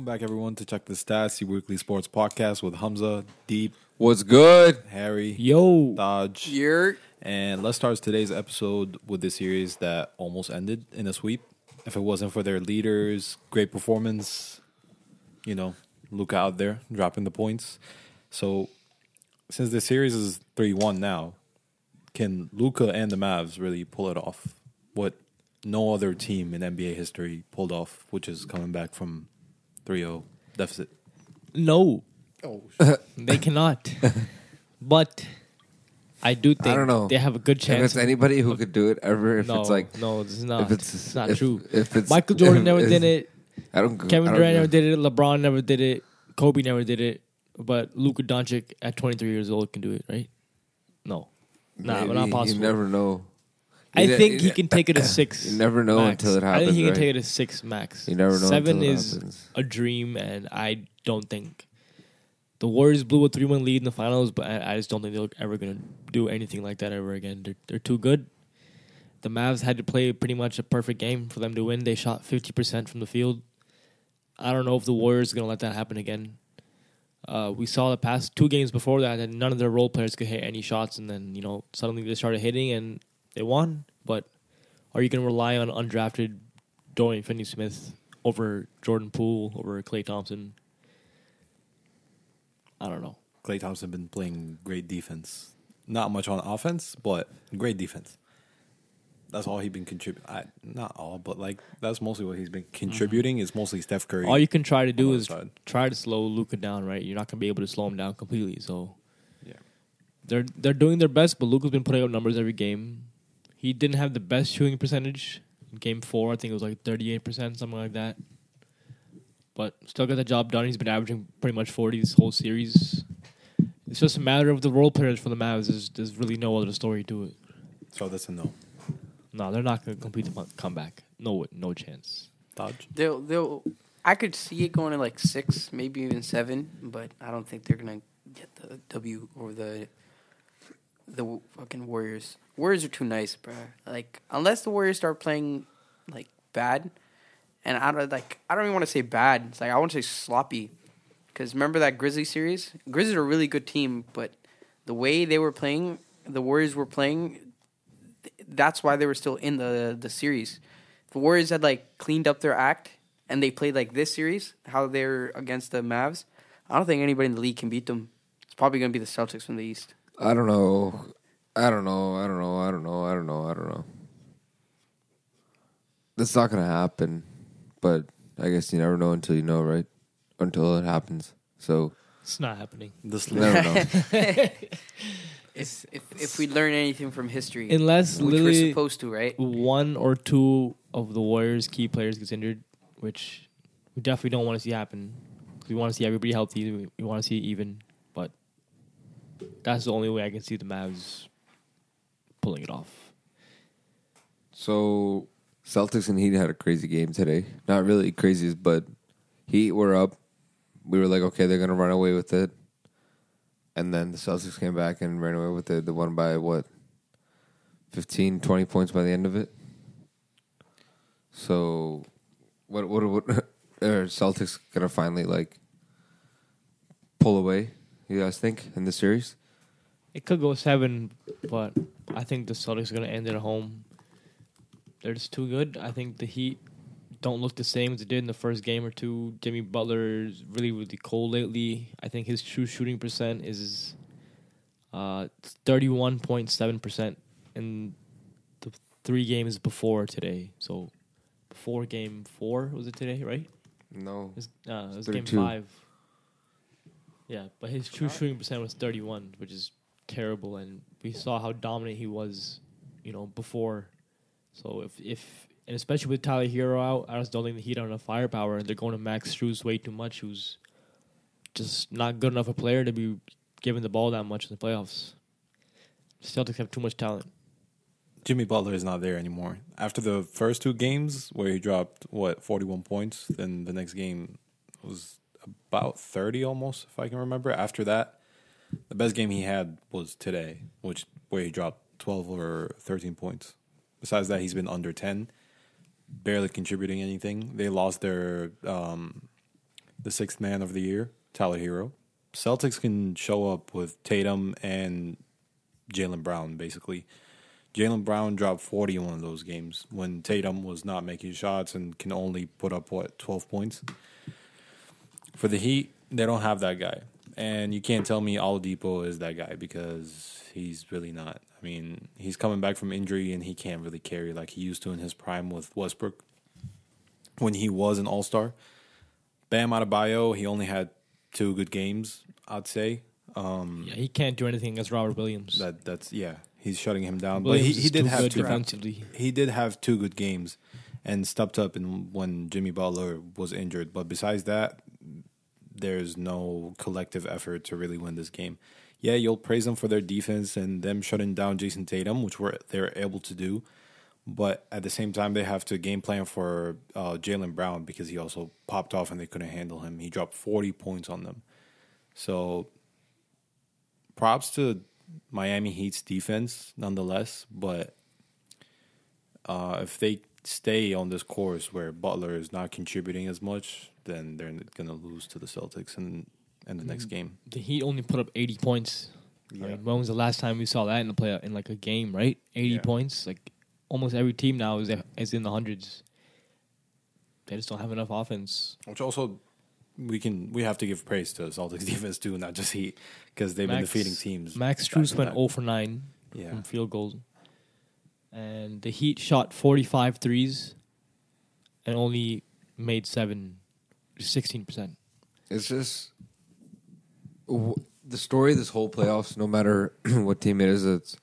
Welcome back, everyone, to Check the Stats, your weekly sports podcast with Hamza, Deep, What's good? Harry, Yo, Dodge. You're And let's start today's episode with the series that almost ended in a sweep. If it wasn't for their leaders, great performance, you know, Luka out there dropping the points. So, since the series is 3 1 now, can Luka and the Mavs really pull it off? What no other team in NBA history pulled off, which is coming back from 3 0 deficit. no, Oh, they cannot. but I do think don't know. they have a good If chance. it's anybody who could do it ever, if no, it's like, no, this is not. if it's, it's not if, true. If it's Michael Jordan if never did it. I don't. Kevin I don't Durant go- never did it. LeBron never did it. Kobe never did it. But Luka Doncic at 23 years old can do it, right? No, nah, but Maybe, not possible. You never know. I You ne- think he can take it to six. You never know max. until it happens. I think he can right? take it to six max. You never know Seven until it is happens. a dream, and I don't think the Warriors blew a three-one lead in the finals, but I, I just don't think they're ever gonna do anything like that ever again. They're they're too good. The Mavs had to play pretty much a perfect game for them to win. They shot fifty percent from the field. I don't know if the Warriors are gonna let that happen again. Uh, we saw the past two games before that that none of their role players could hit any shots, and then you know suddenly they started hitting and they won. But are you going to rely on undrafted Dorian Finney-Smith over Jordan Poole over Klay Thompson? I don't know. Klay Thompson has been playing great defense. Not much on offense, but great defense. That's all he's been contributing. Not all, but like that's mostly what he's been mm-hmm. contributing. Is mostly Steph Curry. All you can try to do is side. try to slow Luka down, right? You're not going to be able to slow him down completely. So Yeah. they're they're doing their best, but Luka's been putting up numbers every game. He didn't have the best shooting percentage in game four. I think it was like 38 percent, something like that. But still got the job done. He's been averaging pretty much 40 this whole series. It's just a matter of the role players for the Mavs. There's, there's really no other story to it. so that's a no. No, they're not going to complete the comeback. No, no chance. Dodge. they'll they'll. I could see it going to like six, maybe even seven, but I don't think they're gonna get the W or the the fucking Warriors. Warriors are too nice, bro. Like unless the Warriors start playing like bad, and I don't like I don't even want to say bad. It's like I want to say sloppy, because remember that Grizzly series? Grizzlies are a really good team, but the way they were playing, the Warriors were playing. That's why they were still in the the series. The Warriors had like cleaned up their act and they played like this series, how they're against the Mavs. I don't think anybody in the league can beat them. It's probably going to be the Celtics from the East. I don't know. I don't know. I don't know. I don't know. I don't know. I don't know. That's not gonna happen. But I guess you never know until you know, right? Until it happens. So It's not happening. This you never know. If if, if we learn anything from history, Unless which we're supposed to, right? one or two of the Warriors' key players gets injured, which we definitely don't want to see happen. 'Cause We want to see everybody healthy. We, we want to see it even, but that's the only way I can see the Mavs pulling it off. So Celtics and Heat had a crazy game today. Not really crazy, but Heat were up. We were like, okay, they're gonna run away with it. And then the Celtics came back and ran away with it. They won by what? 15, 20 points by the end of it. So what what what are Celtics gonna finally like pull away, you guys think, in the series? It could go seven, but I think the Celtics are going to end it at home. They're just too good. I think the Heat don't look the same as they did in the first game or two. Jimmy Butler is really, really cold lately. I think his true shooting percent is uh, 31.7% in the three games before today. So before game four, was it today, right? No. It was, uh, it was game five. Yeah, but his true shooting percent was 31, which is terrible. And we saw how dominant he was, you know, before. So if if and especially with Tyler Herro out, I just don't think the Heat have enough firepower, and they're going to Max Strus way too much, who's just not good enough a player to be given the ball that much in the playoffs. Celtics have too much talent. Jimmy Butler is not there anymore. After the first two games where he dropped what forty one points, then the next game was about thirty almost, if I can remember. After that, the best game he had was today, which where he dropped twelve or thirteen points. Besides that, he's been under ten, barely contributing anything. They lost their um, the sixth man of the year, Tyler Herro. Celtics can show up with Tatum and Jaylen Brown, basically. Jaylen Brown dropped 40 in one of those games when Tatum was not making shots and can only put up, what, 12 points? For the Heat, they don't have that guy. And you can't tell me Oladipo is that guy because he's really not. I mean, he's coming back from injury and he can't really carry like he used to in his prime with Westbrook when he was an All Star. Bam Adebayo, he only had two good games, I'd say. Um, Yeah, he can't do anything against Robert Williams. that that's yeah, he's shutting him down. Williams but he, he did have two. defensively. He did have two good games, and stepped up in when Jimmy Butler was injured. But besides that, there's no collective effort to really win this game. Yeah, you'll praise them for their defense and them shutting down Jayson Tatum, which were they're able to do. But at the same time, they have to game plan for uh, Jaylen Brown because he also popped off and they couldn't handle him. He dropped 40 points on them. So props to Miami Heat's defense nonetheless. But uh, if they stay on this course where Butler is not contributing as much, then they're going to lose to the Celtics in, in the next mm-hmm. game. The Heat only put up 80 points. I mean, when was the last time we saw that in the play in like a game? Right, 80 Yeah. points. Like almost every team now is is in the hundreds. They just don't have enough offense. Which also we can we have to give praise to the Celtics defense too, not just Heat, because they've been defeating teams. Max back Strus to went back. 0 for 9 Yeah, from field goals, and the Heat shot 45 threes, and only made seven, 16 percent. It's just w- the story of this whole playoffs. No matter what team it is, it's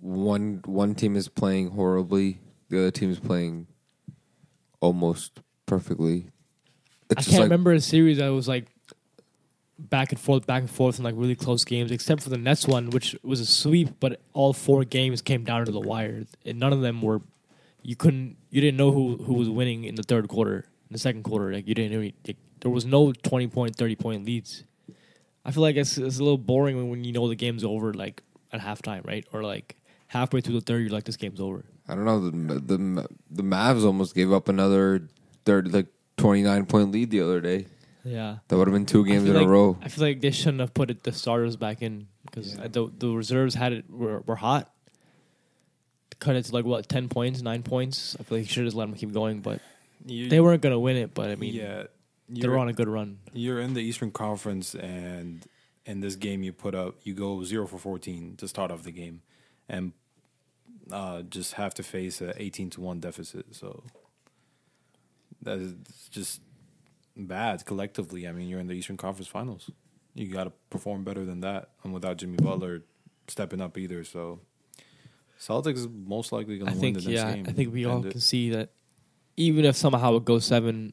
one one team is playing horribly, the other team is playing almost perfectly. It's I can't like, remember a series that was like back and forth, back and forth, in like really close games, except for the Nets one, which was a sweep, but all four games came down to the wire, and none of them were. You couldn't, you didn't know who who was winning in the third quarter, in the second quarter. Like you didn't, know, like, there was no twenty point, thirty point leads. I feel like it's it's a little boring when, when you know the game's over, like at halftime, right, or like halfway through the third, you're like, this game's over. I don't know. The the the Mavs almost gave up another third like twenty nine point lead the other day. Yeah. That would have been two games in like- a row. I feel like they shouldn't have put it, the starters back in because Yeah. the the reserves had it were, were hot. Cut it to like what ten points, nine points. I feel like you should have just let them keep going, but You- they weren't gonna win it. But I mean, yeah, they were on a good run. You're in the Eastern Conference, and in this game, you put up you go zero for fourteen to start off the game, and uh, just have to face a eighteen to one deficit. So that is just bad collectively. I mean, you're in the Eastern Conference Finals. You got to perform better than that, and without Jimmy Butler stepping up either. So Celtics is most likely going I to win think the next yeah, game. I think we all And it- can see that even if somehow it goes seven,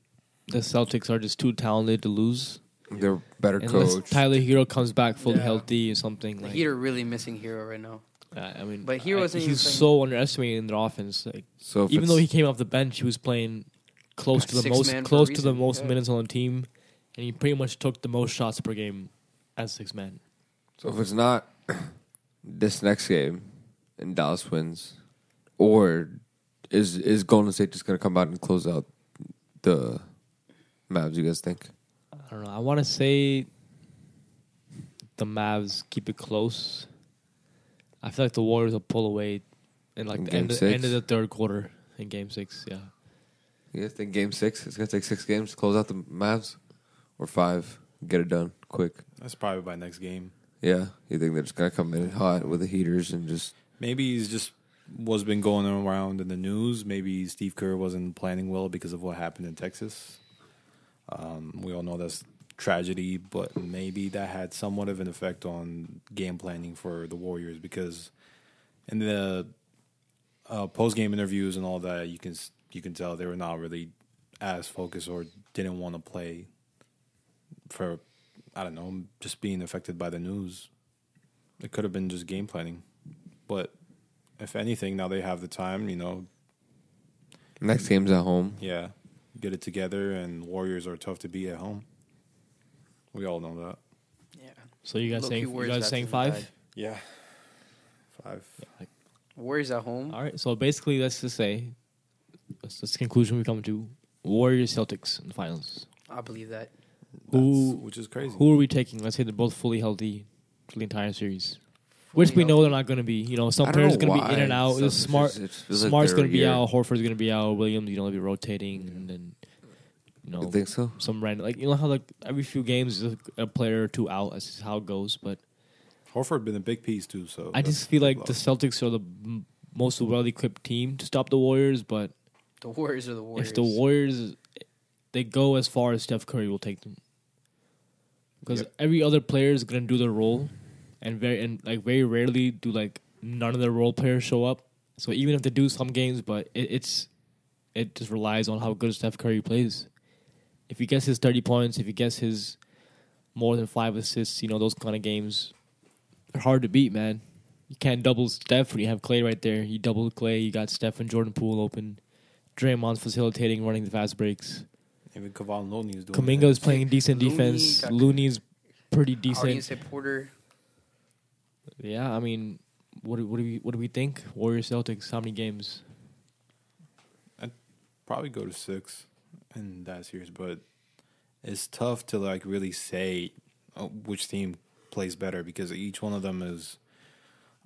the Celtics are just too talented to lose. They're better Unless coach. Tyler Herro comes back fully Yeah. healthy or something. The Like, Heat are really missing Herro right now. uh, I mean, But he I- he's so underestimated in their offense. Like So even though he came off the bench, he was playing close to the Six most man for close to the most yeah. minutes on the team, and he pretty much took the most shots per game as six man. So if it's not this next game and Dallas wins, or is is Golden State just gonna come out and close out the Mavs? You guys think? I don't know. I want to say the Mavs keep it close. I feel like the Warriors will pull away in like In the end, of, end of the third quarter in Game Six. Yeah, You guys think Game Six? It's gonna take six games to close out the Mavs, or five? Get it done quick. that's probably by next game. Yeah, you think they're just gonna come in hot with the heaters and just Maybe he's just what's been going around in the news. Maybe Steve Kerr wasn't planning well because of what happened in Texas. Um, we all know that's tragedy, but maybe that had somewhat of an effect on game planning for the Warriors because in the uh, post game interviews and all that, you can you can tell they were not really as focused or didn't want to play for I don't know, just being affected by the news. It could have been just game planning. But if anything, now they have the time, you know, next game's at home. yeah, get it together and Warriors are tough to beat at home. We all know that. Yeah. so you guys Low-key saying you guys saying five? bad. Yeah. Five. Warriors at home. All right. So basically, let's just say that's, that's the conclusion we come to: Warriors Celtics in the finals. I'm believe that. Who- That's- which is crazy. Who are we taking? Let's say they're both fully healthy for the entire series. Which we Fully know they're not going to be. You know, some I don't players are know going to be in and out. Some- The it's smart, just- it feels like Smart's they're going to be here. out. Horford's going to be out. Williams, you know, will be rotating, and then you know You think so? some random like you know how like every few games there's a a player or two out. That's just how it goes. But Horford been a big piece too. So I that's just feel like the. Celtics are the m- most well equipped team to stop the Warriors. But The Warriors are the Warriors. if the Warriors they go as far as Steph Curry will take them, because Yep. every other player is gonna do their role, and very and like very rarely do like none of their role players show up. So even if they do some games, but it, it's it just relies on how good Steph Curry plays. If he gets his thirty points, if he gets his more than five assists, you know those kind of games are hard to beat, man. You can't double Steph when you have Klay right there. You double Klay, you got Steph and Jordan Poole open. Draymond's facilitating, running the fast breaks. even Kevon Looney is doing. Kuminga's it. playing decent Looney defense. got- Looney's pretty How do you decent. say Porter? Yeah, I mean, what do, what do we what do we think? Warriors Celtics. How many games? I'd probably go to six in that series, but it's tough to like really say uh, which team plays better because each one of them is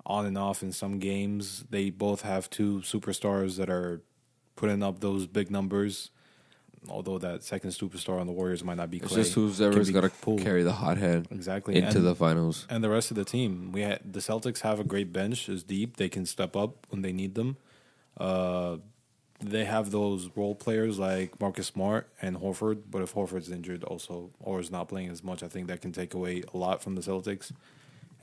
on and off in some games. They both have two superstars that are putting up those big numbers. Although that second superstar on the Warriors might not be It's just who's be got to Poole. carry the hot hand exactly into And- the finals. and the rest of the team. We had the Celtics have a great bench, is deep. They can step up when they need them. Uh, they have those role players like Marcus Smart and Horford, but if Horford's injured also or is not playing as much, I think that can take away a lot from the Celtics.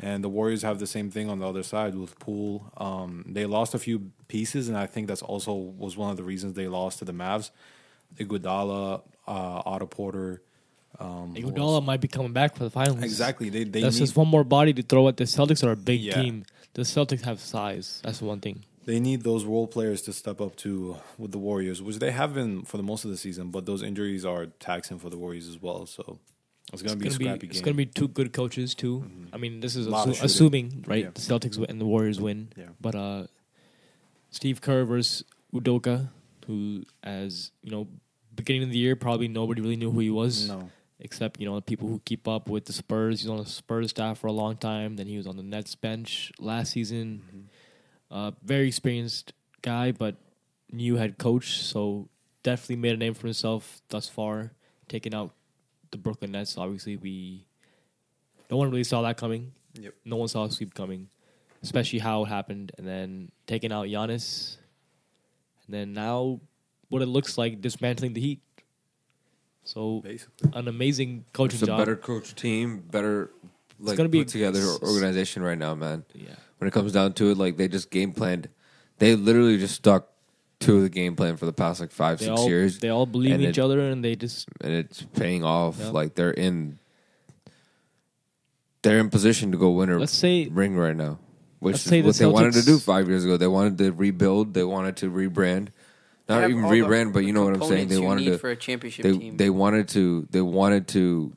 And the Warriors have the same thing on the other side with Poole. Um, they lost a few pieces, and I think that's also was one of the reasons they lost to the Mavs. Iguodala, uh, Otto Porter. Um, Iguodala might be coming back for the finals. Exactly. They they That's need just one more body to throw at the Celtics. Are a big Yeah. team. The Celtics have size. That's one thing. they need those role players to step up to with the Warriors, which they have been for the most of the season. But those injuries are taxing for the Warriors as well. So it's going to be a It's scrappy It's to be two good coaches too. Mhm. I mean, this is assu- assuming right Yeah. the Celtics win and the Warriors win. Yeah. But uh, Steve Kerr versus Udoka, who as you know, beginning of the year probably nobody really knew who he was. no, except you know the people who keep up with the Spurs. He's on the Spurs staff for a long time. Then he was on the Nets bench last season. Mm-hmm. Uh, very experienced guy, but new head coach. So definitely made a name for himself thus far. Taking out the Brooklyn Nets. Obviously, we no one really saw that coming. Yep. No one saw a sweep coming, especially how it happened. And then taking out Giannis, and then now what it looks like dismantling the Heat. So basically. an amazing coaching It's a job. better coach team, better like gonna be- put together organization right now, man. yeah. When it comes down to it, like they just game planned. They literally just stuck to the game plan for the past like five, They six all years, they all believe in each it- other and they just and it's paying off. Yeah. Like they're in, they're in position to go win a let's say ring right now, which is say the what they wanted to do five years ago. They wanted to rebuild. They wanted to rebrand, not even all the rebrand, but you know what I'm saying. They wanted to. for a championship They team. they wanted to. They wanted to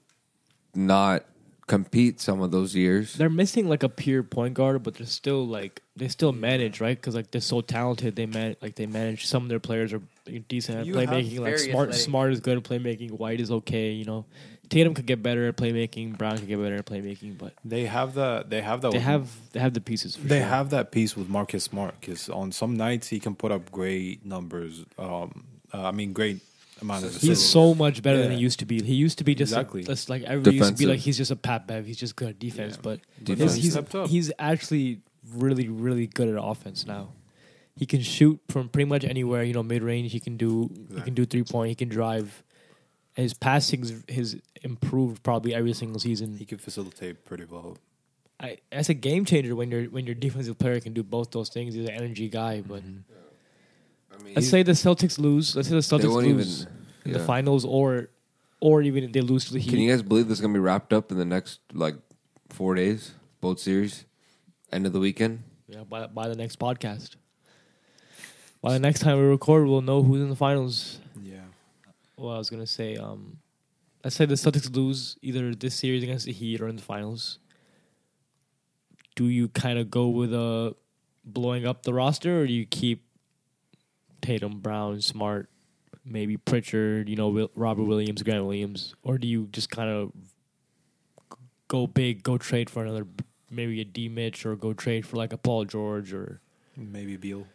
not compete some of those years. they're missing like a pure point guard, but they're still like they still manage right because like they're so talented. They man like they manage. Some of their players are decent at You playmaking. Like smart, athletic- smart is good at playmaking. White is okay. You know, Tatum could get better at playmaking. Brown could get better at playmaking, but They have the they have the they have they have the pieces. For they sure. have that piece with Marcus Smart because on some nights he can put up great numbers. Um, uh, I mean, great amount of. He's so much better than he used to be. He used to be just Exactly. a, just like everybody used to be like he's just a Pat Bev. He's just good at defense, Yeah. but But he's, he's, he's actually really really good at offense now. He can shoot from pretty much anywhere. You know, mid range. He can do he can do three point. He can drive. His passing has improved probably every single season. he can facilitate pretty well. I, that's a game changer when your when your defensive player can do both those things. He's an energy guy, but I mean, let's say the Celtics lose. Let's say the Celtics won't lose even. in the yeah. finals, or or even if they lose to the Heat. Can you guys believe this is gonna be wrapped up in the next like four days? Both series, end of the weekend. Yeah, by by the next podcast. By the next time we record, we'll know who's in the finals. Yeah. Well, I was gonna say, um, let's say the Celtics lose either this series against the Heat or in the finals. Do you kind of go with a blowing up the roster, or do you keep Tatum, Brown, Smart, maybe Pritchard, you know, Will, Robert Williams, Grant Williams, or do you just kind of go big, go trade for another, maybe a D Mitch, or go trade for like a Paul George, or Maybe Beal.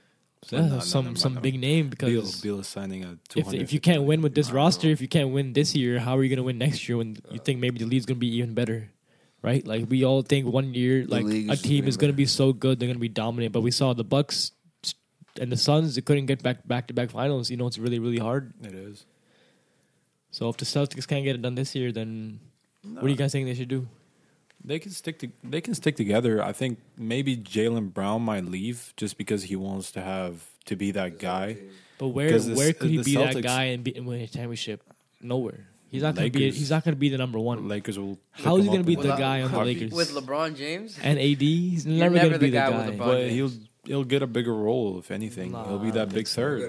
yeah, No, no, some no, no, some big name because Beal Beal is signing a. if if you can't win with this roster, if you can't win this year, how are you gonna win next year when you think maybe the league's gonna be even better? Right? Like we all think one year like a team is gonna be so good, they're gonna be dominant. But we saw the Bucks and the Suns, they couldn't get back back to back finals. You know, it's really, really hard. it is. So if the Celtics can't get it done this year, then what do you guys think they should do? They can stick to they can stick together. I think maybe Jaylen Brown might leave just because he wants to have to be that guy. But where 'Cause the- where could he the be that guy and, be, and win a championship? Nowhere. He's not gonna be. Lakers- He's not gonna be the number one. Lakers will. How is he gonna be the guy on the Heartbeat. Lakers? With LeBron James, and AD, he's never, never gonna be the the guy guy. with LeBron. But James. he'll he'll get a bigger role if anything. Nah, he'll be that big third.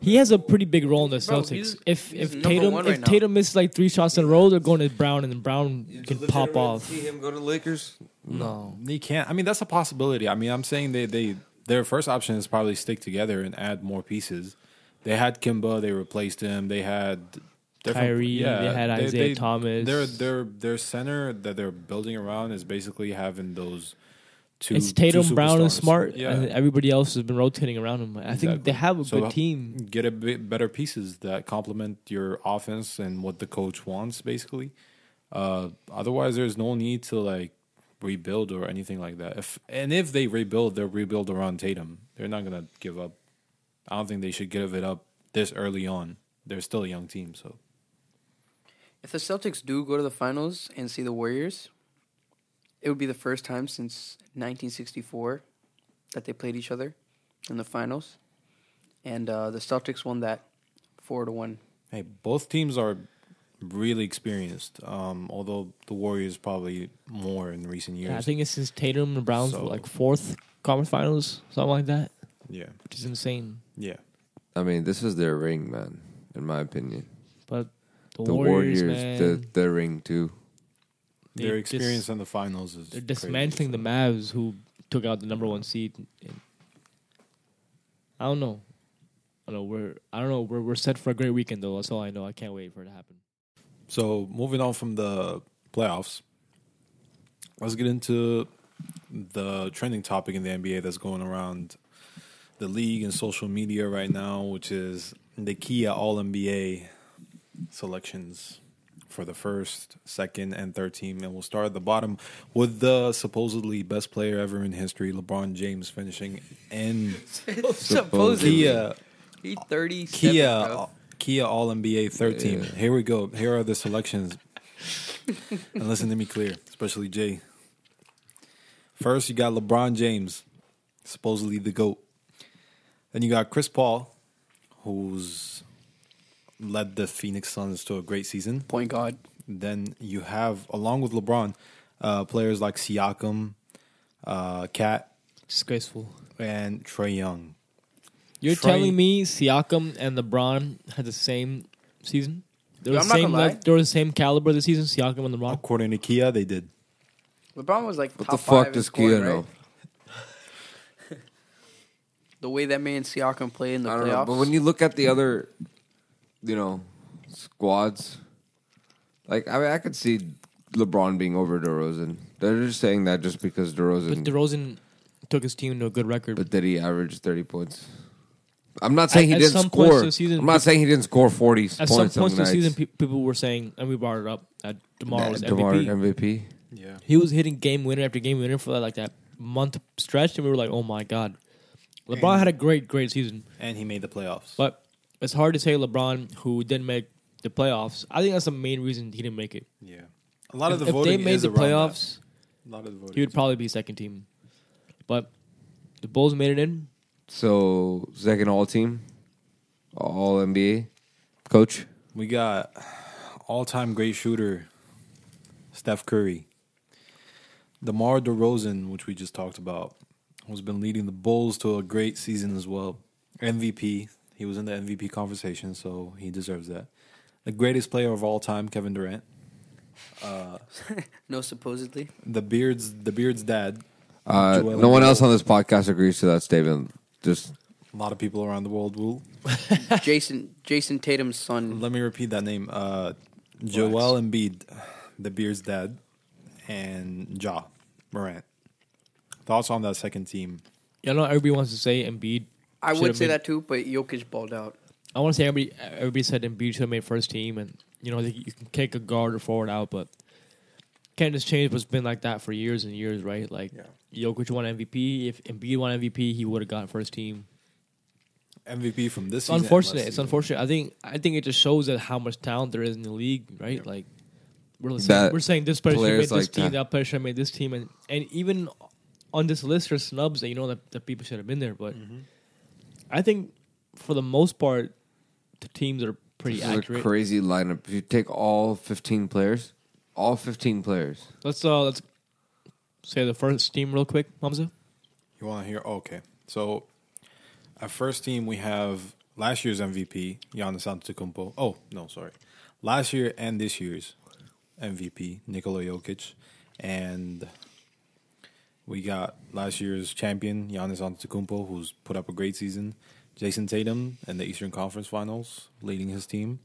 He has a pretty big role in the Bro, Celtics. he's- if he's if number Tatum one if now. Tatum misses like three shots in a row, they're going to Brown, and then Brown can pop off. See him go to Lakers? No, He can't. I mean, that's a possibility. I mean, I'm saying they they their first option is probably stick together and add more pieces. They had Kemba. They replaced him. They had different- Kyrie. they had Isaiah Thomas. Their their their center that they're building around is basically having those two. it's Tatum, two Brown, and. Smart, Yeah, and everybody else has been rotating around him. I think they have a So, good team. get a bit better pieces that complement your offense and what the coach wants, basically. Uh, otherwise, there's no need to like rebuild or anything like that. If and if they rebuild, they'll rebuild around Tatum. They're not gonna give up. I don't think they should give it up this early on. They're still a young team, so if the Celtics do go to the finals and see the Warriors, it would be the first time since 1964 that they played each other in the finals, and uh, the Celtics won that four to one. hey, both teams are really experienced. Um, although the Warriors probably more in recent years. Yeah, I think it's since Tatum and Brown's So- like fourth conference finals, something like that, yeah, which is insane. yeah. I mean, this is their ring, man. In my opinion, But the, the Warriors, Warriors, man, the their ring too. Their dis- experience in the finals is they're dismantling so. the Mavs, who took out the number one seed. I don't know. I don't know. We're I don't know. We're we're set for a great weekend though. That's all I know. I can't wait for it to happen. So moving on from the playoffs, let's get into the trending topic in the NBA that's going around the league and social media right now, which is the Kia All NBA selections for the first, second, and third team. And we'll start at the bottom with the supposedly best player ever in history, LeBron James, finishing in Supposedly, Kia he 37. Kia bro. Kia All NBA third team. Yeah. Here we go. Here are the selections. and listen to me clear, especially Jay. First, you got LeBron James, supposedly the GOAT. Then you got Chris Paul, who's led the Phoenix Suns to a great season. Point guard. Then you have, along with LeBron, uh, players like Siakam, uh, Cat, Disgraceful. and Trae Young. You're Trey- telling me Siakam and LeBron had the same season? They were Yo, the same. gonna lie. le- they were the same caliber this season. Siakam and LeBron. According to Kia, they did. LeBron was like What top the fuck does in scoring, Kia right? know? The way that man Siakam played in the I don't playoffs. know, but when you look at the other, you know, squads, like I mean, I could see LeBron being over DeRozan. They're just saying that just because DeRozan. But DeRozan took his team to a good record. But did he average thirty points? I'm not saying At- he at didn't some score. of the season, I'm not saying he didn't score forty At points. some points some of the season, pe- people were saying, and we brought it up, that DeMar was That DeMar MVP. MVP. Yeah. He was hitting game winner after game winner for like that month stretch, and we were like, "Oh my god!" LeBron And- had a great, great season, And he made the playoffs. but it's hard to say LeBron, who didn't make the playoffs. I think that's the main reason he didn't make it. Yeah, a lot of if, the if voting they made is the around that. playoffs, A lot of the voting. he would probably be second team. But the Bulls made it in. So second all team, all NBA coach. We got all-time great shooter Steph Curry, DeMar DeRozan, which we just talked about, who's been leading the Bulls to a great season as well. MVP. He was in the MVP conversation, so he deserves that. The greatest player of all time, Kevin Durant. no, supposedly. The beard's the beard's dad. Uh, no one else on this podcast agrees to that statement. Just a lot of people around the world will. Jayson Jayson Tatum's son. Let me repeat that name. Uh, Joel Embiid, the beard's dad, and Ja Morant. Thoughts on that second team? You know, everybody wants to say Embiid. I would say made- that too, but Jokic balled out. I want to say everybody, everybody said Embiid should have made first team, and you know you can kick a guard or forward out, but can't just change what's been like that for years and years, right? Like Jokic won MVP. If Embiid won MVP, he would have got first team. MVP from this It's unfortunate. It's season. unfortunate. I think I think it just shows that how much talent there is in the league, right? Like we're saying, we're saying this player should have made this like team, that. that player should have made this team, and and even on this list there's snubs that you know that, that people should have been there. But Mm-hmm. I think for the most part, the teams are pretty This is a accurate. crazy lineup. If you take all 15 players, all 15 players, Let's uh let's say the first team real quick, Hamza. You want to hear? Okay. So, at first team, we have last year's MVP, Giannis Antetokounmpo. Oh, no, sorry. Last year and this year's MVP, Nikola Jokic. And we got last year's champion, Giannis Antetokounmpo, who's put up a great season. Jayson Tatum in the Eastern Conference Finals, leading his team.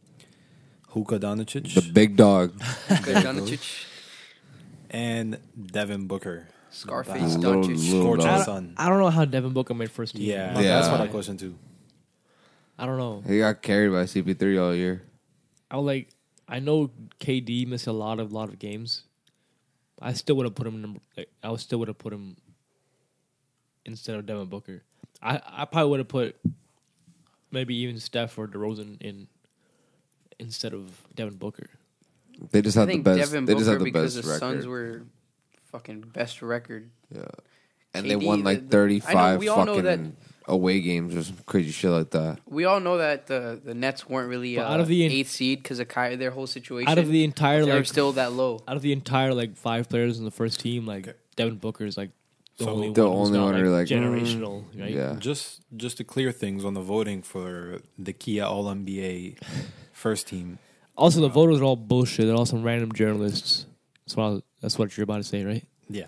Luka Doncic. the big dog, Luka Doncic, and Devin Booker. Scarface Doncic. little Scorching. I, sun. I don't know how Devin Booker made first team. Yeah, I'm not Yeah. that's gonna what I question too. I don't know. he got carried by CP3 all year. I would like. I know KD missed a lot of lot of games. I still would have put him. Number, like, I would still would have put him instead of Devin Booker. I I probably would have put maybe even Steph or DeRozan in instead of Devin Booker. They just I had the best. Devin they just had the because best the record. Suns were fucking best record. yeah, and they won like the- I know, 35 we all know that- fucking away games or some crazy shit like that. We all know that the the Nets weren't really But uh, out of the- eighth seed because of Ky- their whole situation. Out of the entire they were like still that low. out of the entire like five players in the first team, like Okay. Devin Booker is like the So- only The one who's only not, one like, who, like, mm, generational, right? Yeah, Just just to clear things on the voting for the Kia All NBA first team. Also, the voters are all bullshit. They're all some random journalists. That's what I was- that's what you're about to say, right? Yeah, Yeah.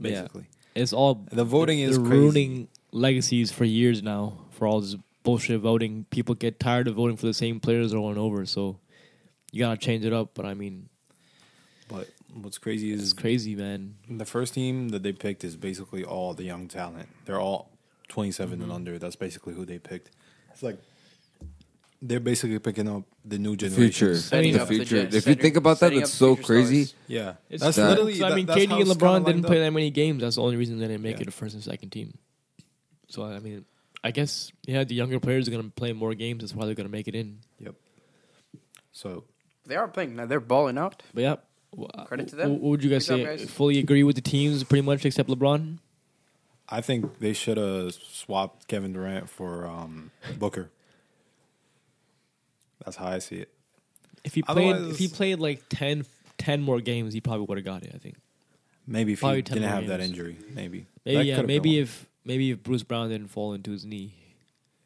basically. It's all The voting is they're crazy. ruining legacies for years now for all this bullshit voting. People get tired of voting for the same players over and over, so you gotta change it up. But I mean, But what's crazy it's is crazy, man. the first team that they picked is basically all the young talent. They're all 27 Mm-hmm. and under. That's basically who they picked. It's like they're basically picking up the new generation. future, Setting the the future. Jets, if you think about that, setting that's so crazy. stars. Yeah, It's that's that- literally. I mean, that's KD and LeBron didn't lined play that many games. That's the only reason they didn't make Yeah. it a first and second team. So I mean, I guess yeah, the younger players are gonna play more games. That's why they're gonna make it in. Yep. So They are playing now. They're balling out. But yeah, wh- Credit to wh- them. What would you guys Good say? job, guys. Fully agree with the teams, pretty much, except LeBron. I think they should have swapped Kevin Durant for um, Booker. That's how I see it. If he played, Otherwise- if he played like 10, 10 more games, he probably would have got it. I think. Maybe if Probably he 10 didn't more have that games. injury, maybe. Maybe That yeah, could've been maybe one. if maybe if Bruce Brown didn't fall into his knee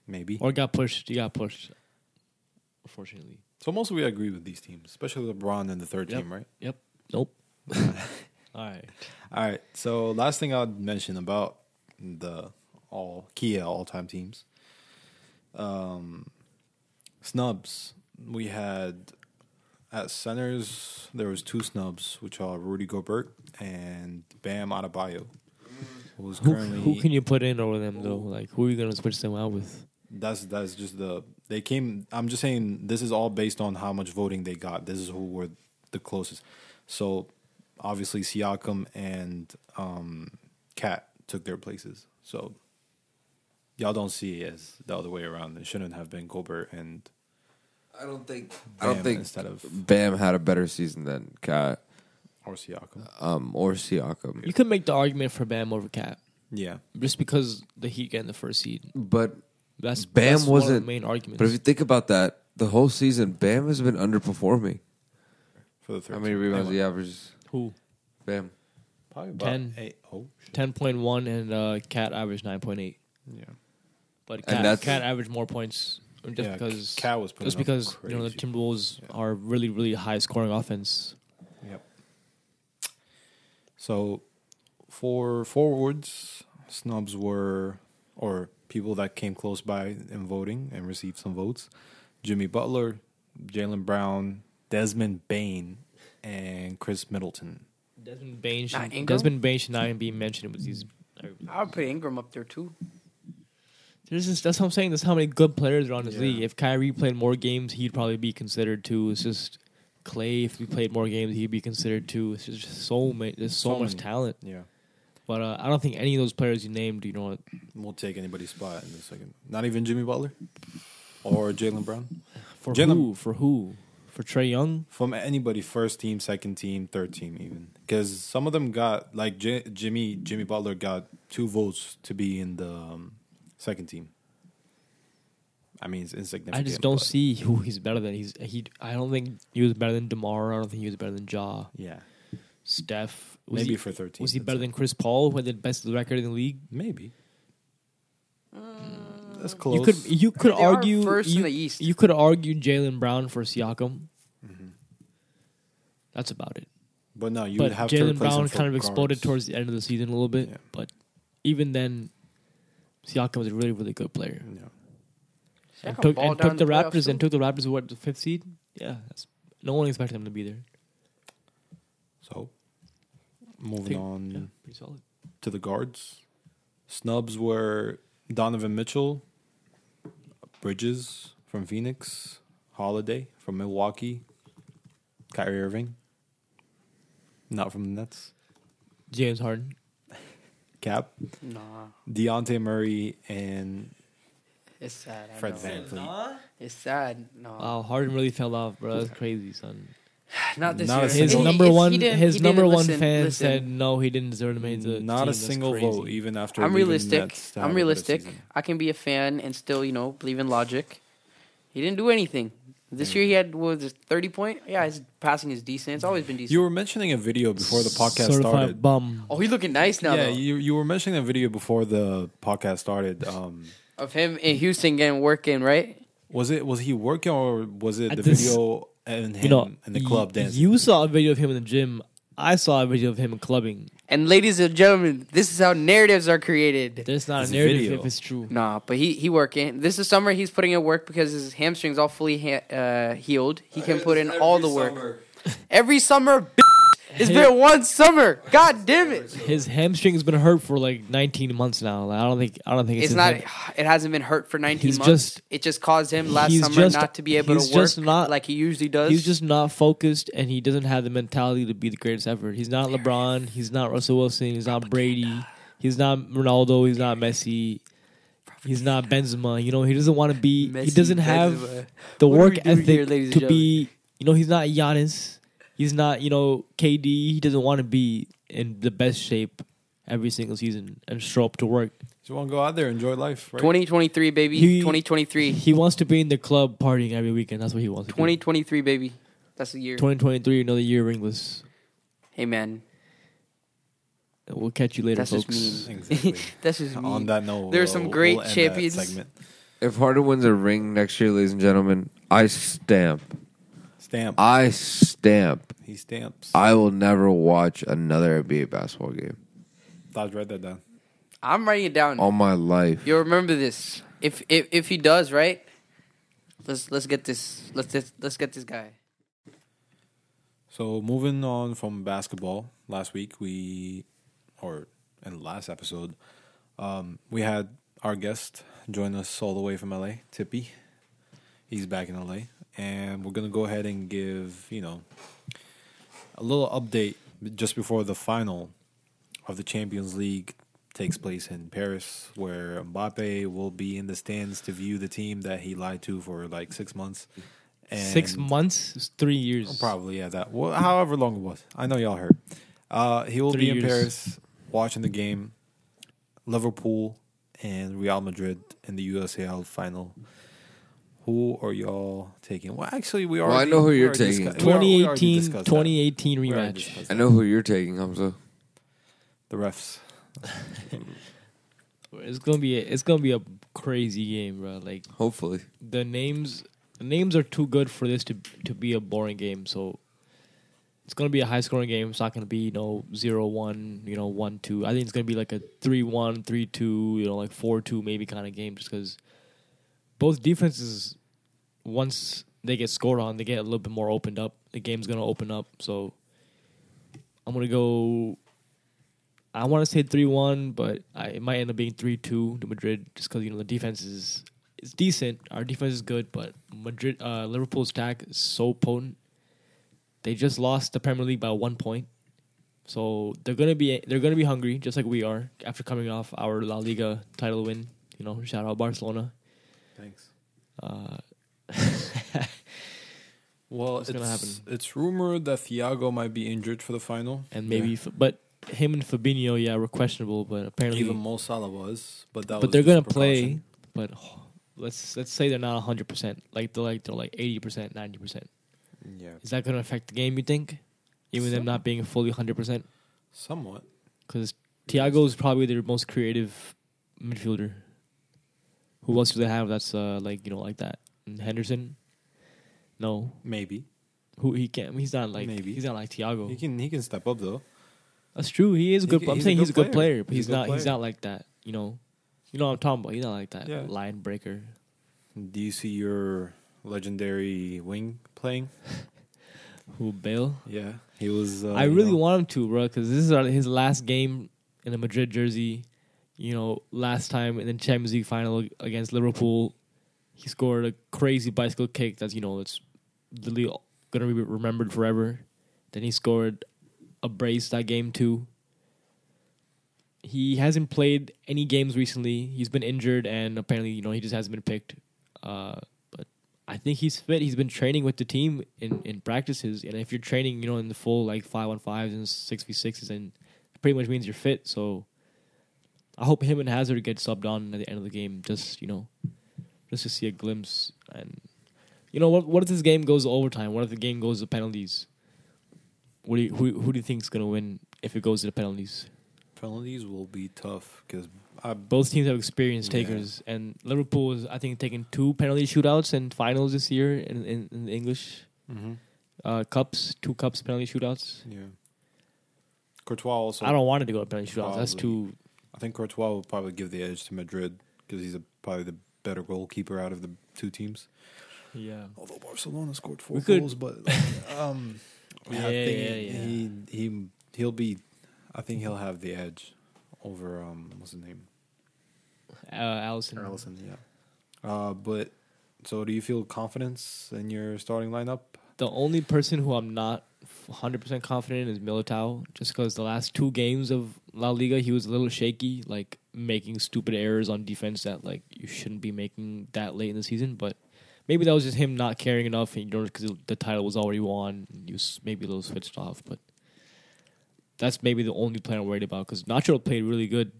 maybe. or got pushed, he got pushed. Unfortunately, So mostly we agree with these teams, especially LeBron and the third Yep. team, right? yep, nope. All right, All right. So last thing I'd mention about the all Kia all time teams. Um, snubs. We had at centers there was two snubs, which are Rudy Gobert and Bam Adebayo. Who's who, currently who can you put in over them though? Like who are you gonna switch them out with? That's that's just the they came. I'm just saying this is all based on how much voting they got. This is who were the closest. So obviously Siakam and um, Cat took their places. So y'all don't see it as the other way around. It shouldn't have been Gobert and I don't think. Bam I don't think instead of Bam had a better season than Cat or Siakam. um, or Siakam. You could make the argument for Bam over Cat Yeah, just because the Heat getting the first seed. But That's Bam that's one of the wasn't- main argument. but if you think about that, the whole season Bam has been underperforming. for the third. How many rebounds he Anyway, averages? who Bam. Probably about 10. eight. Oh, ten point one and uh, Cat averaged nine point eight. yeah. But And Cat, that's- Cat averaged more points just yeah, because Cat was putting just up because you know the crazy. Timberwolves Yeah. are really really high scoring offense. Yep. So for forwards, snubs were or people that came close by in voting and received some votes: Jimmy Butler, Jaylen Brown, Desmond Bane, and Khris Middleton. Desmond Bane Not should, Ingram? Desmond Bane should not even be mentioned with these. I would put Ingram up there too. There's just, that's what I'm saying. That's how many good players are on this Yeah. league. If Kyrie played more games, he'd probably be considered too. It's just Klay. If he played more games, he'd be considered too. It's just so many. There's so, So much many. talent. Yeah, But uh, I don't think any of those players you named, you know, what, we'll take anybody's spot in a second. Not even Jimmy Butler or Jaylen Brown. for Jaylen- who? For who? For Trae Young? From anybody, first team, second team, third team, even because some of them got like J- Jimmy Jimmy Butler got two votes to be in the um, second team. I mean, it's insignificant. I just don't but- see who he's better than. He's he. I don't think he was better than Demar. I don't think he was better than Ja. Yeah, Steph. Was maybe he, for thirteen. was he better than Chris Paul, who had the best record in the league? maybe? That's close. You could you could They argue first in the East. You could argue Jaylen Brown for Siakam. Mm-hmm. That's about it. but no, you would but have Jaylen replace him Brown for kind of exploded guards. towards the end of the season a little bit. Yeah. But even then, Siakam was a really really good player. Yeah. And took, and took the in playoffs, Raptors and took the Raptors what the fifth seed. Yeah, that's, no one expected them to be there. So, moving Think- on Yeah, pretty solid. to the guards. Snubs were Donovan Mitchell, Bridges from Phoenix, Holiday from Milwaukee, Kyrie Irving, not from the Nets, James Harden. Cap, Nah, Dejounte Murray, and it's sad. I Fred know. VanVleet. It's sad. No, Wow, Harden really fell off, bro. That's crazy, son. not this Not a year. His If- number he one, didn't- his he number didn't one listen- fan listen. said no, he didn't deserve to make the Not team. a That's single crazy. vote, even after I'm leaving realistic. Nets to have I'm a realistic. season. I can be a fan and still, you know, believe in logic. He didn't do anything. This year he had what was it, thirty point? Yeah, his passing is decent. It's always been decent. You were mentioning a video before the podcast Certified started. bum. oh, he's looking nice now. yeah, though. you you were mentioning a video before the podcast started. Um, of him in Houston getting working right? was it was he working or was it At the this- video and him You know, in the club y- dancing? You saw a video of him in the gym. I saw a video of him clubbing. And ladies and gentlemen, this is how narratives are created. There's not It's a a narrative video. if it's true. Nah, but he he working. This is summer. He's putting in work because his hamstrings all fully ha- uh, healed. He can put in all the work. Every summer, it's been one summer. God damn it! His hamstring's been hurt for like 19 months now. Like, I don't think. I don't think it's, It's not. ham- It hasn't been hurt for 19 He's months. just- it just caused him last summer just- not to be able to work just not- like he usually does. He's just not focused, and he doesn't have the mentality to be the greatest ever. He's not LeBron. He's not Russell Wilson. He's not Brady. He's not Ronaldo. He's not Messi. He's not Benzema. You know, he doesn't want to be. he doesn't have Benzema. the What work ethic here, to be. You know, he's not Giannis. He's not. You know, KD. He doesn't want to be in the best shape every single season and show up to work. Just want to go out there, and enjoy life, right? 2023, baby. He- 2023. He wants to be in the club partying every weekend. That's what he wants to do. 2023, baby. That's the year. 2023, another year ringless. Hey, man. We'll catch you later, That's just folks. mean. Exactly. That's just me. On that note, There's we'll- some great we'll champions. If Harden wins a ring next year, ladies and gentlemen, I stamp. Stamp. I stamp. he stamps. I will never watch another NBA basketball game Dodge, write that down. I'm writing it down. all my life. You'll remember this. If if if he does, right? Let's let's get this. Let's let's, let's get this guy. So moving on from basketball, last week we, or in the last episode, um, we had our guest join us all the way from LA, Tippy. He's back in LA, and we're gonna go ahead and give you know a little update just before the final of the Champions League takes place in Paris, where Mbappe will be in the stands to view the team that he lied to for like six months. Six months, It's three years. Probably, yeah, that. Well, however long it was. I know y'all heard. Uh, he will Three be in years. Paris watching the game. Liverpool and Real Madrid in the UCL final. Who are y'all taking? Well, actually, we are. Well, I know who you're taking. discussed- 2018, 2018 rematch. I know who you're taking, Hamza. the refs. It's gonna be a, it's gonna be a crazy game, bro. Like Hopefully. the names, the names are too good for this to to be a boring game. So it's gonna be a high scoring game. It's not gonna be you know zero one, you know one two. I think it's gonna be like a three one, three two, you know like four two maybe kind of game, just because both defenses once they get scored on, they get a little bit more opened up. The game's gonna open up. So I'm gonna go. I want to say three one, but I, it might end up being three two to Madrid, just because you know the defense is is decent. Our defense is good, but Madrid, uh, Liverpool's attack is so potent. They just lost the Premier League by one point, so they're gonna be they're gonna be hungry, just like we are after coming off our La Liga title win. You know, shout out Barcelona. Thanks. Uh, Well, What's it's, gonna happen? it's rumored that Thiago might be injured for the final, and maybe, f- but him and Fabinho, yeah, were questionable, but apparently, even Mo Salah was, but that but was they're gonna a play. But oh, let's let's say they're not hundred percent. Like they're like they're like eighty percent, ninety percent. Yeah, Is that gonna affect the game? You think? Even them not being fully hundred percent, somewhat. because Thiago is probably their most creative midfielder. Who else do they have that's uh, like you know like that? Henderson. No, Maybe who he can't. He's not like Maybe. he's not like Thiago. he can he can step up though. That's true. He is a good. ca- I'm he's a saying good he's a good player. player, but He's he's, not. He's not like that. You know. You know what I'm talking about. He's not like that. Yeah. Line breaker. Do you see your legendary wing playing? Who Bale? Yeah, he was. Uh, I really know, want him to, bro, because this is his last game in a Madrid jersey. You know, last time in the Champions League final against Liverpool, he scored a crazy bicycle kick that's you know it's literally gonna be remembered forever. Then he scored a brace that game too. He hasn't played any games recently. He's been injured, and apparently, you know, he just hasn't been picked. Uh, but I think he's fit. He's been training with the team in, in practices, and if you're training, you know, in the full like five on fives and six v sixes, it pretty much means you're fit. So I hope him and Hazard get subbed on at the end of the game, just you know, just to see a glimpse. And you know, what what if this game goes overtime? What if the game goes to penalties? What do you, who who do you think is gonna win if it goes to the penalties? penalties will be tough because Both teams have experienced Yeah. takers, and Liverpool is, I think, taking two penalty shootouts and finals this year in in, in the English hmm uh, cups, two cups penalty shootouts. yeah. Courtois also. I don't want it to go to penalty shootouts. That's too. I think Courtois will probably give the edge to Madrid because he's a, probably the better goalkeeper out of the two teams. Yeah. Although Barcelona scored four We could- goals, but like, um, Yeah, I think yeah, yeah. he he he'll be. I think he'll have the edge over um what's his name Uh, Alisson. Alisson. Yeah. Uh, but so do you feel confidence in your starting lineup? The only person who I'm not 100% confident in is Militao, just because the last two games of La Liga, he was a little shaky, like making stupid errors on defense that like you shouldn't be making that late in the season. But maybe that was just him not caring enough, and you know, because the title was already won, he was maybe a little switched off. But that's maybe the only player I'm worried about because Nacho played really good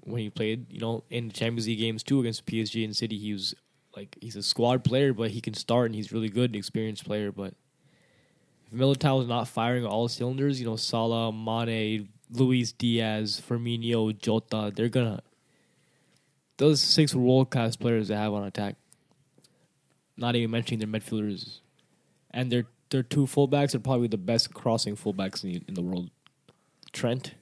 when he played. You know, in the Champions League games too against PSG and City, he was like he's a squad player, but he can start and he's really good, experienced player. But if Militao is not firing all cylinders, you know, Salah, Mane, Luis Diaz, Firmino, Jota, they're gonna those six world class players they have on attack. Not even mentioning their midfielders, and their their two fullbacks are probably the best crossing fullbacks in the, in the world. Trent.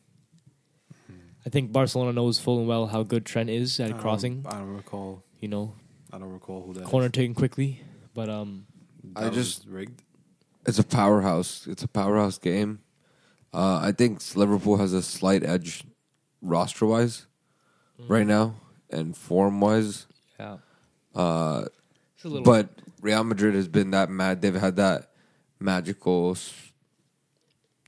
I think Barcelona knows full and well how good Trent is I at don't- crossing. I don't recall. You know, I don't recall who that corner taken quickly, but um, That I was just- rigged. It's a powerhouse. It's a powerhouse game. Uh, I think Liverpool has a slight edge roster wise right now and form wise. yeah, Uh, it's a little. but Real Madrid has been that mad. They've had that magical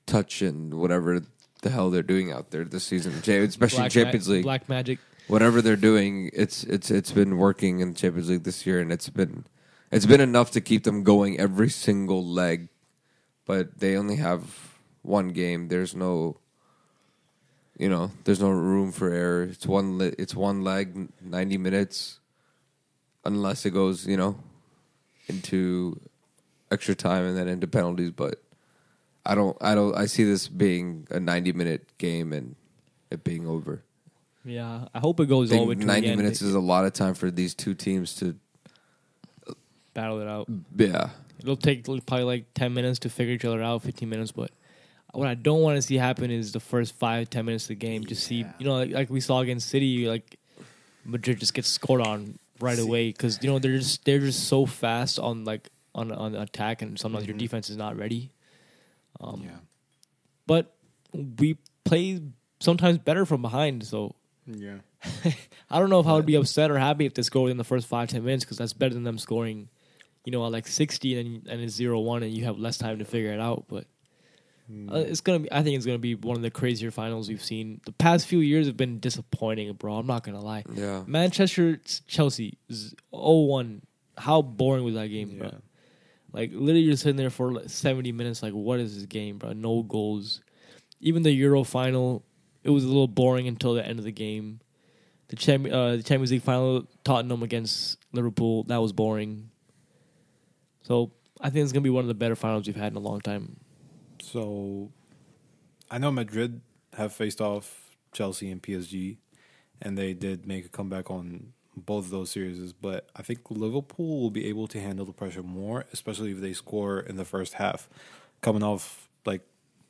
touch and whatever the hell they're doing out there this season, especially Black Champions Ma- League. Black Magic. whatever they're doing, it's it's it's been working in Champions League this year, and it's been it's been enough to keep them going every single leg. But they only have one game. There's no, you know, there's no room for error. It's one li- it's one leg, ninety minutes, unless it goes, you know, into extra time and then into penalties. But I don't, I don't, I see this being a ninety minute game and it being over. Yeah, I hope it goes all the way to 90 the end. minutes is a lot of time for these two teams to battle it out. yeah It'll take probably like ten minutes to figure each other out, fifteen minutes. But what I don't want to see happen is the first five, ten minutes of the game. Just see, you know, like, like we saw against City, like Madrid just gets scored on right See- away because you know they're just they're just so fast on like on on the attack, and sometimes your Mhm. defense is not ready. Um, yeah. But we play sometimes better from behind, so Yeah. I don't know if I would be upset or happy if they score within the first five ten minutes because that's better than them scoring, you know, at like sixty and and it's zero one and you have less time to figure it out. But Mm. uh, it's gonna be. I think it's gonna be one of the crazier finals we've seen. The past few years have been disappointing, bro. I'm not gonna lie. Yeah. Manchester Chelsea 0-1. How boring was that game, yeah. bro? Like literally, you're sitting there for like 70 minutes. Like, what is this game, bro? No goals. Even the Euro final, it was a little boring until the end of the game. The, Cham- uh, the Champions League final, Tottenham against Liverpool, that was boring. So I think it's gonna be one of the better finals we've had in a long time. So, I know Madrid have faced off Chelsea and PSG, and they did make a comeback on both of those series. But I think Liverpool will be able to handle the pressure more, especially if they score in the first half. Coming off like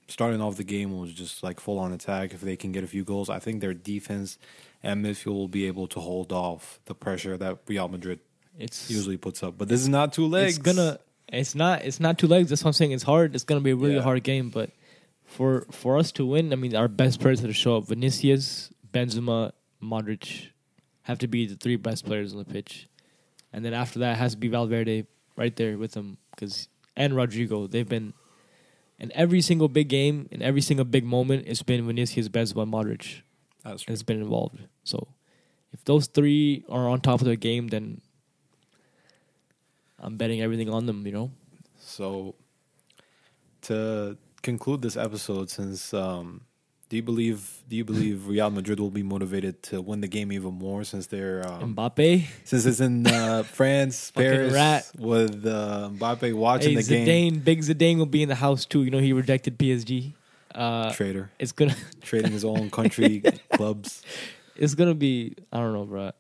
starting off the game was just like full on attack. If they can get a few goals, I think their defense and midfield will be able to hold off the pressure that Real Madrid It's usually puts up. But this is not two legs. It's gonna. It's not. It's not two legs. That's what I'm saying. It's hard. It's gonna be a really Yeah. hard game. But for for us to win, I mean, our best players to show up: Vinicius, Benzema, Modric, have to be the three best players on the pitch. And then after that, it has to be Valverde right there with them because and Rodrygo. They've been in every single big game, in every single big moment. It's been Vinicius, Benzema, Modric That's true. has been involved. So if those three are on top of their game, then I'm betting everything on them. You know, So, to conclude this episode, since um, do you believe do you believe Real Madrid will be motivated to win the game even more since they're um, Mbappe, since it's in uh, France, Paris, rat. with uh, Mbappe watching hey, the game? Zidane, big Zidane will be in the house too. You know, he rejected PSG. Uh, Trader it's gonna, trading his own country clubs. it's gonna be. I don't know, bro.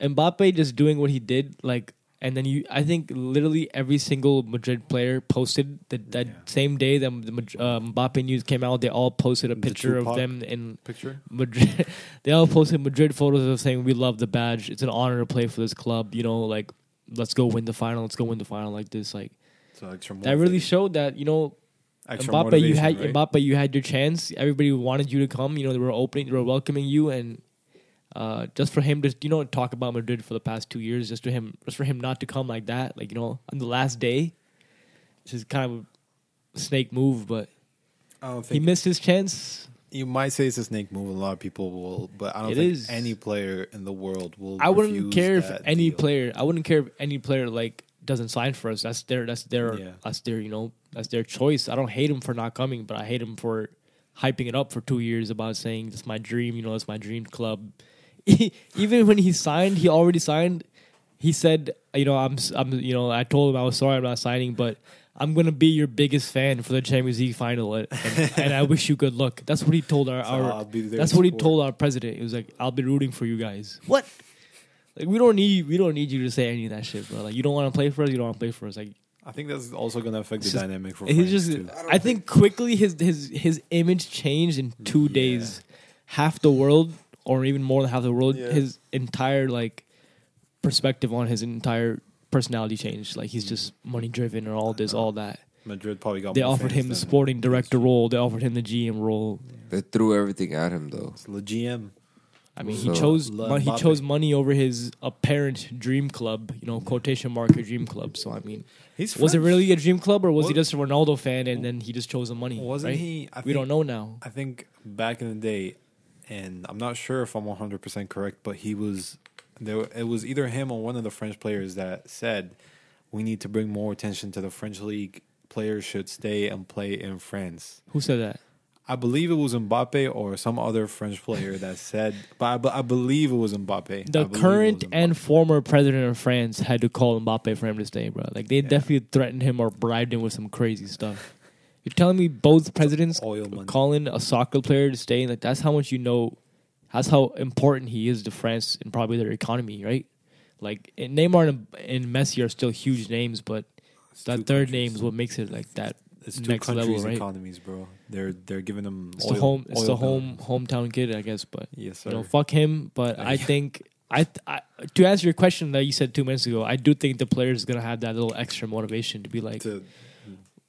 Mbappe just doing what he did, like, and then you. I think literally every single Madrid player posted that that Yeah. same day that the uh, Mbappe news came out. They all posted a The picture of them in Picture. Madrid. they all posted Madrid photos of saying we love the badge. It's an honor to play for this club. You know, like let's go win the final. Let's go win the final like this. Like So that really showed that you know extra Mbappe. You had right? Mbappe. You had your chance. Everybody wanted you to come. You know they were opening. They were welcoming you and. Uh, just for him to you know talk about Madrid for the past two years, just to him, just for him not to come like that, like you know, on the last day, which is kind of a snake move, but I don't he missed his chance. you might say it's a snake move. A lot of people will, but I don't It think is. any player in the world will. I wouldn't care if any deal. player. I wouldn't care if any player like doesn't sign for us. That's their. That's their. Yeah. That's their. You know. That's their choice. I don't hate him for not coming, but I hate him for hyping it up for two years about saying it's my dream. You know, it's my dream club. Even when he signed, he already signed. He said, you know, I'm, I'm, you know, I told him I was sorry I'm not signing, but I'm gonna be your biggest fan for the Champions League final, and, and I wish you good luck. That's what he told our. So our I'll be there that's what he told our president. He was like, "I'll be rooting for you guys." What? Like we don't need we don't need you to say any of that shit, bro. Like you don't want to play for us, you don't want to play for us. Like I think that's also going to affect the just- dynamic for he's just. too. I think quickly his his his image changed in two Yeah. days. Half the world, or even more than half the world, Yeah. his entire like perspective on his entire personality changed. Like he's just mm-hmm. money driven or all this, uh-huh. all that. Madrid probably got. They more offered fans him the than sporting director role. They offered him the GM role. They threw everything at him though. It's the GM. I mean, So- he chose La mon- he chose money over his apparent dream club. You know, quotation mark a dream club. So I mean, He's was it really a dream club or was he just a Ronaldo fan and then he just chose the money? Wasn't right? he? I we think- don't know now. I think back in the day, and I'm not sure if I'm 100 percent correct, but he was there. It was either him or one of the French players that said, "We need to bring more attention to the French league. Players should stay and play in France." Who said that? I believe it was Mbappe or some other French player that said, but I, I believe it was Mbappe. The current was and former president of France had to call Mbappe for him to stay, bro. Like they Yeah. definitely threatened him or bribed him with some crazy stuff. You're telling me both presidents calling a soccer player to stay, like that's how much you know. That's how important he is to France and probably their economy, right? Like and Neymar and, and Messi are still huge names, but It's that third name is what makes it like that. It's two next level, countries' right? economies, bro. They're they're giving them It's oil, the home. It's the down. home hometown kid, I guess. But Yes, sir. you know, fuck him. But I think I, I to answer your question that you said two minutes ago, I do think the players is gonna have that little extra motivation to be like to,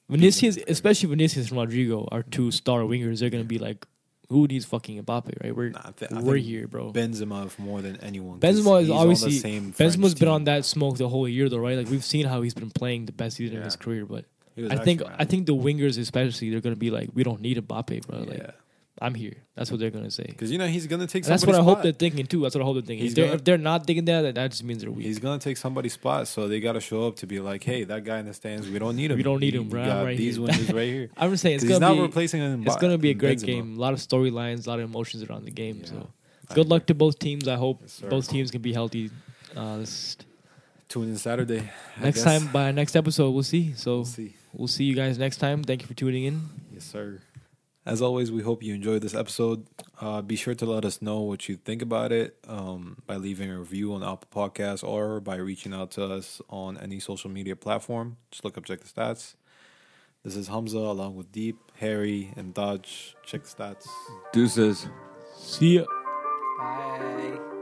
Vinicius, especially Vinicius and Rodrygo, are two star wingers. They're gonna be like, who needs fucking Mbappe, right? We're nah, I thi- I we're here, bro. Benzema more than anyone. Benzema is obviously same Benzema's been on that smoke the whole year, though, right? Like we've seen how he's been playing the best season of his career, but I think actually I think the wingers especially they're gonna be like, we don't need Mbappe, bro. Like yeah, I'm here. That's what they're gonna say. because you know he's gonna take. That's what I somebody's hope they're thinking too. That's what I hope they're thinking. He's If they're, gonna- if they're not thinking that, that just means they're weak. He's gonna take somebody's spot, so they gotta show up to be like, "Hey, that guy in the stands, we don't need him. We don't need We- him, bro. Got right these here." ones right here. I'm just saying it's gonna not be replacing him. it's gonna be a great game. A lot of storylines, a lot of emotions around the game. Yeah. So I good luck to both teams. I hope Yes, both teams can be healthy. Uh, this, Tune in Saturday. Next time by next episode, we'll see. So we'll see. we'll see you guys next time. Thank you for tuning in. Yes, sir. As always, we hope you enjoyed this episode. Uh, be sure to let us know what you think about it um, by leaving a review on Apple Podcasts or by reaching out to us on any social media platform. Just look up Check the Stats. This is Hamza along with Deep, Harry, and Dodge. Check the Stats. Deuces. See ya. Bye.